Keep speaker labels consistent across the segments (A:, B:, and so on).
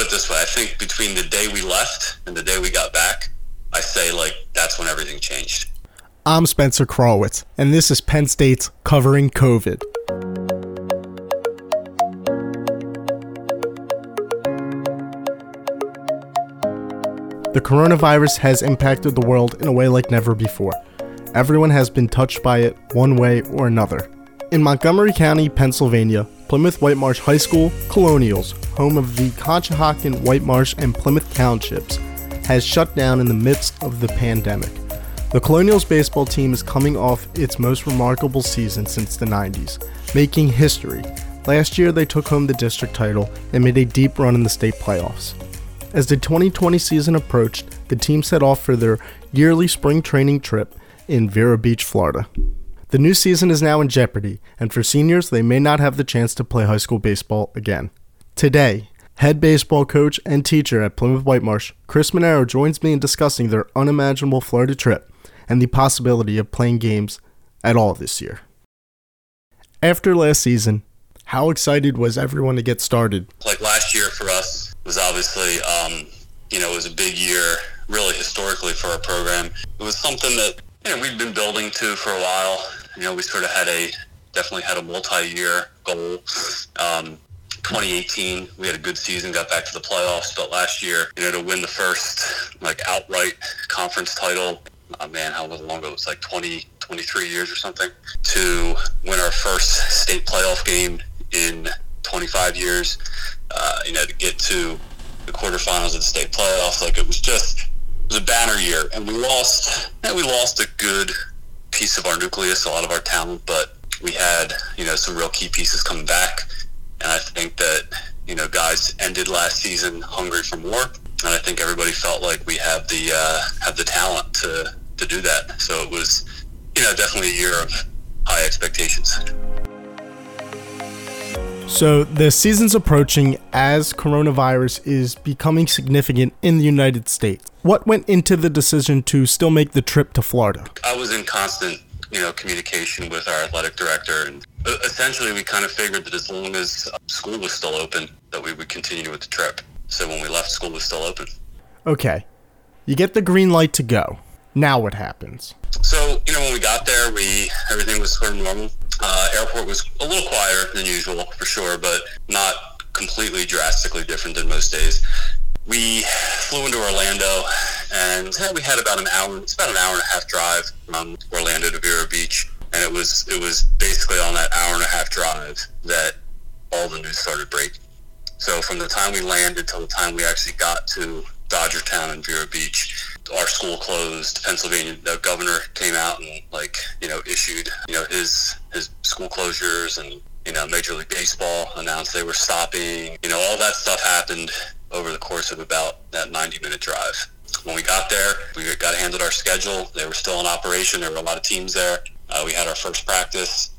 A: put it this way: I think between the day we left and the day we got back, I say like that's when everything changed.
B: I'm Spencer Krawitz, and this is Penn State's covering COVID. The coronavirus has impacted the world in a way like never before. Everyone has been touched by it one way or another. In Montgomery County, Pennsylvania, Plymouth Whitemarsh High School, Colonials, home of the Conshohocken, Whitemarsh, and Plymouth Townships, has shut down in the midst of the pandemic. The Colonials baseball team is coming off its most remarkable season since the 90s, making history. Last year, they took home the district title and made a deep run in the state playoffs. As the 2020 season approached, the team set off for their yearly spring training trip in Vero Beach, Florida. The new season is now in jeopardy, and for seniors, they may not have the chance to play high school baseball again. Today, head baseball coach and teacher at Plymouth Whitemarsh, Chris Monero, joins me in discussing their unimaginable Florida trip and the possibility of playing games at all this year. After last season, how excited was everyone to get started?
A: Like last year for us was obviously, um, you know, it was a big year, really historically for our program. It was something that you know we've been building to for a while. You know, we sort of had a definitely had a multi-year goal. Um, 2018, we had a good season, got back to the playoffs, but last year, you know, to win the first like outright conference title, oh man, how long ago? It was like 20, 23 years or something. To win our first state playoff game in 25 years, uh, you know, to get to the quarterfinals of the state playoffs, like it was just was a banner year, and we lost. We lost a good piece of our nucleus, a lot of our talent, but we had you know some real key pieces coming back, and I think that you know guys ended last season hungry for more, and I think everybody felt like we have the uh, have the talent to to do that. So it was you know definitely a year of high expectations.
B: So the season's approaching as coronavirus is becoming significant in the United States. What went into the decision to still make the trip to Florida?
A: I was in constant, you know, communication with our athletic director, and uh, essentially we kind of figured that as long as school was still open, that we would continue with the trip. So when we left, school was still open.
B: Okay, you get the green light to go. Now what happens?
A: So you know, when we got there, we everything was sort of normal. Uh, airport was a little quieter than usual, for sure, but not completely drastically different than most days. We flew into Orlando, and we had about an hour. It's about an hour and a half drive from Orlando to Vero Beach, and it was it was basically on that hour and a half drive that all the news started breaking. So from the time we landed till the time we actually got to Dodgertown and Vero Beach, school closed. Pennsylvania, the governor came out and like you know issued you know his his school closures and you know Major League Baseball announced they were stopping. You know all that stuff happened over the course of about that 90 minute drive. When we got there, we got handed our schedule. They were still in operation. There were a lot of teams there. Uh, we had our first practice,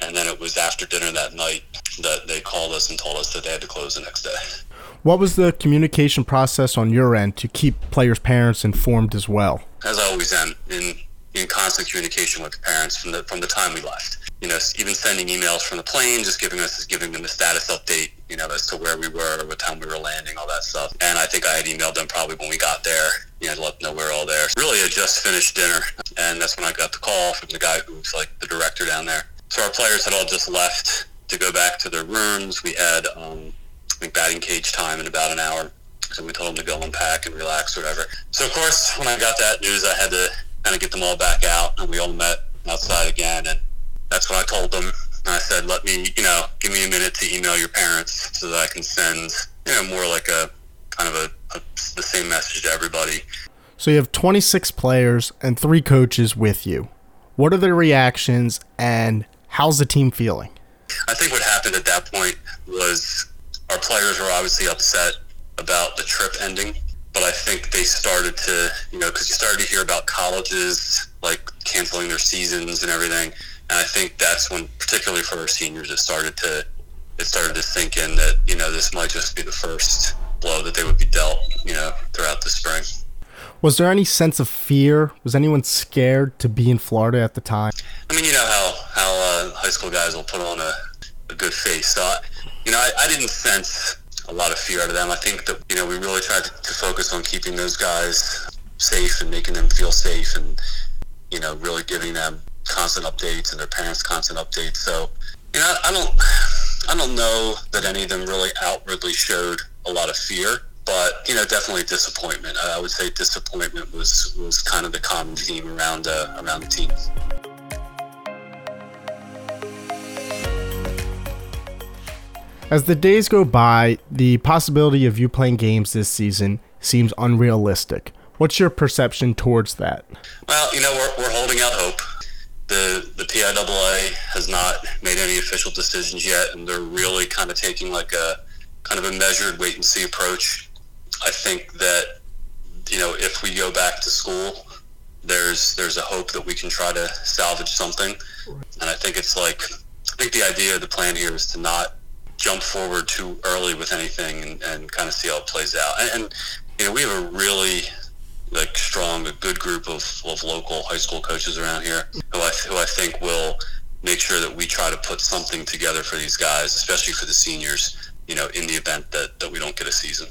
A: and then it was after dinner that night that they called us and told us that they had to close the next day.
B: What was the communication process on your end to keep players' parents informed as well?
A: As I always am, in in constant communication with the parents from the from the time we left. You know, even sending emails from the plane, just giving us giving them a status update. You know, as to where we were, what time we were landing, all that stuff. And I think I had emailed them probably when we got there. You know, to let them know we we're all there. Really, I just finished dinner, and that's when I got the call from the guy who was like the director down there. So our players had all just left to go back to their rooms. We had um, think batting cage time in about an hour. So we told them to go unpack and relax or whatever. So of course, when I got that news, I had to kind of get them all back out, and we all met outside again. And that's when I told them. I said, "Let me, you know, give me a minute to email your parents so that I can send, you know, more like a kind of a, a the same message to everybody."
B: So you have 26 players and three coaches with you. What are their reactions, and how's the team feeling?
A: I think what happened at that point was our players were obviously upset about the trip ending, but I think they started to, you know, because you started to hear about colleges like canceling their seasons and everything, and I think that's when, particularly for our seniors, it started to it started to sink in that you know this might just be the first blow that they would be dealt, you know, throughout the spring.
B: Was there any sense of fear? Was anyone scared to be in Florida at the time?
A: I mean, you know how how uh, high school guys will put on a, a good face. So, I, you know, I, I didn't sense a lot of fear out of them. I think that you know we really tried to, to focus on keeping those guys safe and making them feel safe, and you know really giving them constant updates and their parents constant updates. So you know I don't I don't know that any of them really outwardly showed a lot of fear but you know, definitely disappointment. I would say disappointment was was kind of the common theme around uh, around the team.
B: As the days go by, the possibility of you playing games this season seems unrealistic. What's your perception towards that?
A: Well, you know, we're, we're holding out hope. The the PIAA has not made any official decisions yet, and they're really kind of taking like a kind of a measured wait and see approach. I think that you know if we go back to school, there's there's a hope that we can try to salvage something, and I think it's like I think the idea, of the plan here is to not jump forward too early with anything and, and kind of see how it plays out. And, and you know we have a really like strong, a good group of, of local high school coaches around here who I, who I think will make sure that we try to put something together for these guys, especially for the seniors, you know, in the event that, that we don't get a season.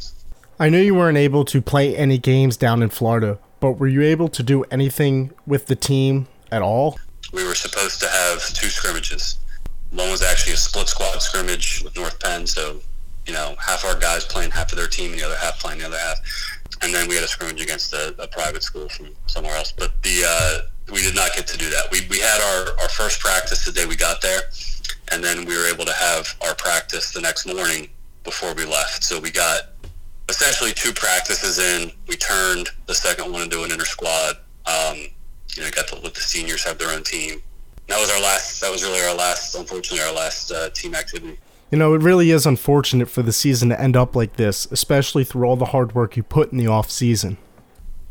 B: I know you weren't able to play any games down in Florida, but were you able to do anything with the team at all?
A: We were supposed to have two scrimmages. One was actually a split squad scrimmage with North Penn, so you know half our guys playing half of their team, and the other half playing the other half. And then we had a scrimmage against a, a private school from somewhere else. But the uh, we did not get to do that. We, we had our, our first practice the day we got there, and then we were able to have our practice the next morning before we left. So we got essentially two practices in, we turned the second one into an inter squad. Um, you know, got to let the seniors have their own team. That was our last. That was really our last. Unfortunately, our last uh, team activity.
B: You know, it really is unfortunate for the season to end up like this, especially through all the hard work you put in the off season.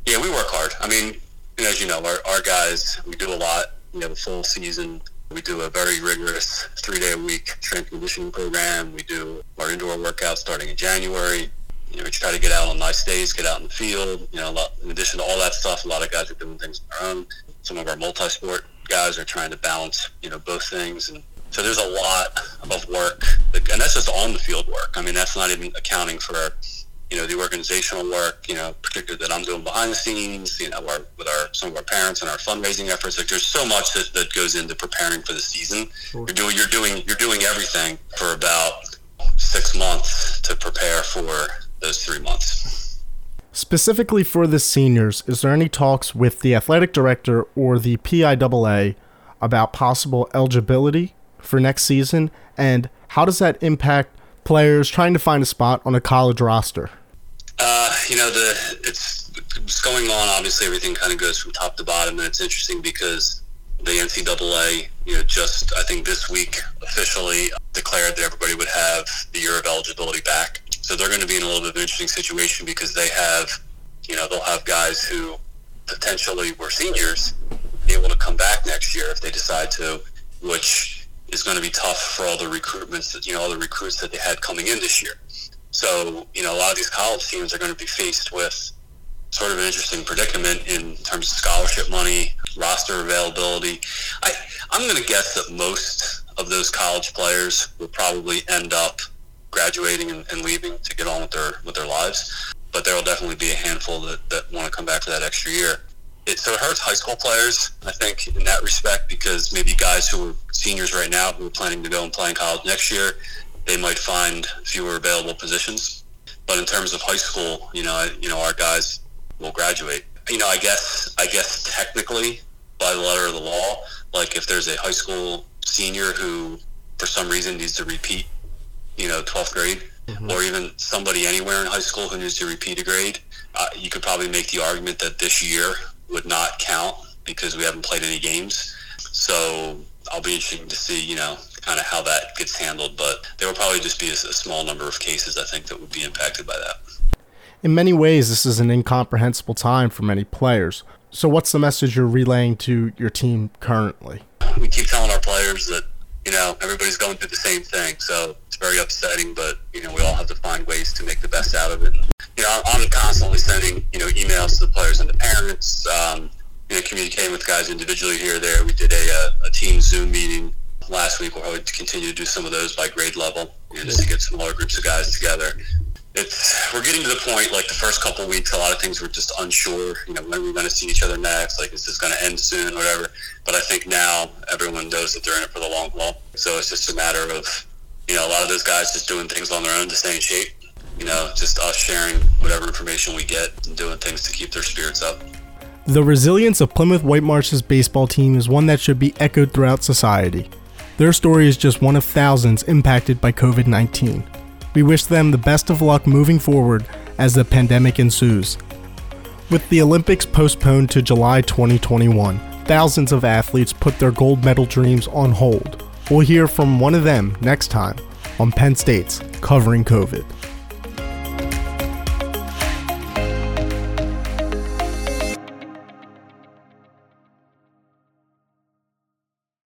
A: Yeah, we work hard. I mean, as you know, our, our guys, we do a lot. We have a full season. We do a very rigorous three day a week strength conditioning program. We do our indoor workouts starting in January you know, we try to get out on nice days, get out in the field. You know, lot, in addition to all that stuff, a lot of guys are doing things on their own. Some of our multi-sport guys are trying to balance, you know, both things. And so there's a lot of work, and that's just on the field work. I mean, that's not even accounting for, you know, the organizational work, you know, particularly that I'm doing behind the scenes, you know, our, with our some of our parents and our fundraising efforts. Like, there's so much that, that goes into preparing for the season. You're doing, you're doing, you're doing everything for about six months to prepare for those three months.
B: Specifically for the seniors, is there any talks with the athletic director or the PIAA about possible eligibility for next season? And how does that impact players trying to find a spot on a college roster?
A: Uh, you know, the it's, it's going on. Obviously, everything kind of goes from top to bottom, and it's interesting because the NCAA, you know, just I think this week officially declared that everybody would have the year of eligibility back. So they're going to be in a little bit of an interesting situation because they have, you know, they'll have guys who potentially were seniors be able to come back next year if they decide to, which is going to be tough for all the recruitments that, you know, all the recruits that they had coming in this year. So, you know, a lot of these college teams are going to be faced with sort of an interesting predicament in terms of scholarship money, roster availability. I, I'm going to guess that most of those college players will probably end up graduating and, and leaving to get on with their with their lives. But there will definitely be a handful that, that want to come back for that extra year. It, so it hurts high school players, I think, in that respect, because maybe guys who are seniors right now who are planning to go and play in college next year, they might find fewer available positions. But in terms of high school, you know, you know, our guys will graduate. You know, I guess, I guess technically, by the letter of the law, like if there's a high school senior who, for some reason, needs to repeat you know, 12th grade, mm-hmm. or even somebody anywhere in high school who needs to repeat a grade, uh, you could probably make the argument that this year would not count because we haven't played any games. So I'll be interested to see, you know, kind of how that gets handled. But there will probably just be a, a small number of cases, I think, that would be impacted by that.
B: In many ways, this is an incomprehensible time for many players. So, what's the message you're relaying to your team currently?
A: We keep telling our players that you know, everybody's going through the same thing. So it's very upsetting, but, you know, we all have to find ways to make the best out of it. You know, I'm constantly sending, you know, emails to the players and the parents, um, you know, communicating with guys individually here or there. We did a, a, a team Zoom meeting last week. We'll probably continue to do some of those by grade level, you know, just to get smaller groups of guys together. It's we're getting to the point like the first couple weeks, a lot of things were just unsure. You know, when are we're going to see each other next. Like, is this going to end soon, whatever. But I think now everyone knows that they're in it for the long haul. So it's just a matter of you know a lot of those guys just doing things on their own to stay in shape. You know, just us sharing whatever information we get and doing things to keep their spirits up.
B: The resilience of Plymouth White Marsh's baseball team is one that should be echoed throughout society. Their story is just one of thousands impacted by COVID 19. We wish them the best of luck moving forward as the pandemic ensues. With the Olympics postponed to July 2021, thousands of athletes put their gold medal dreams on hold. We'll hear from one of them next time on Penn State's Covering COVID.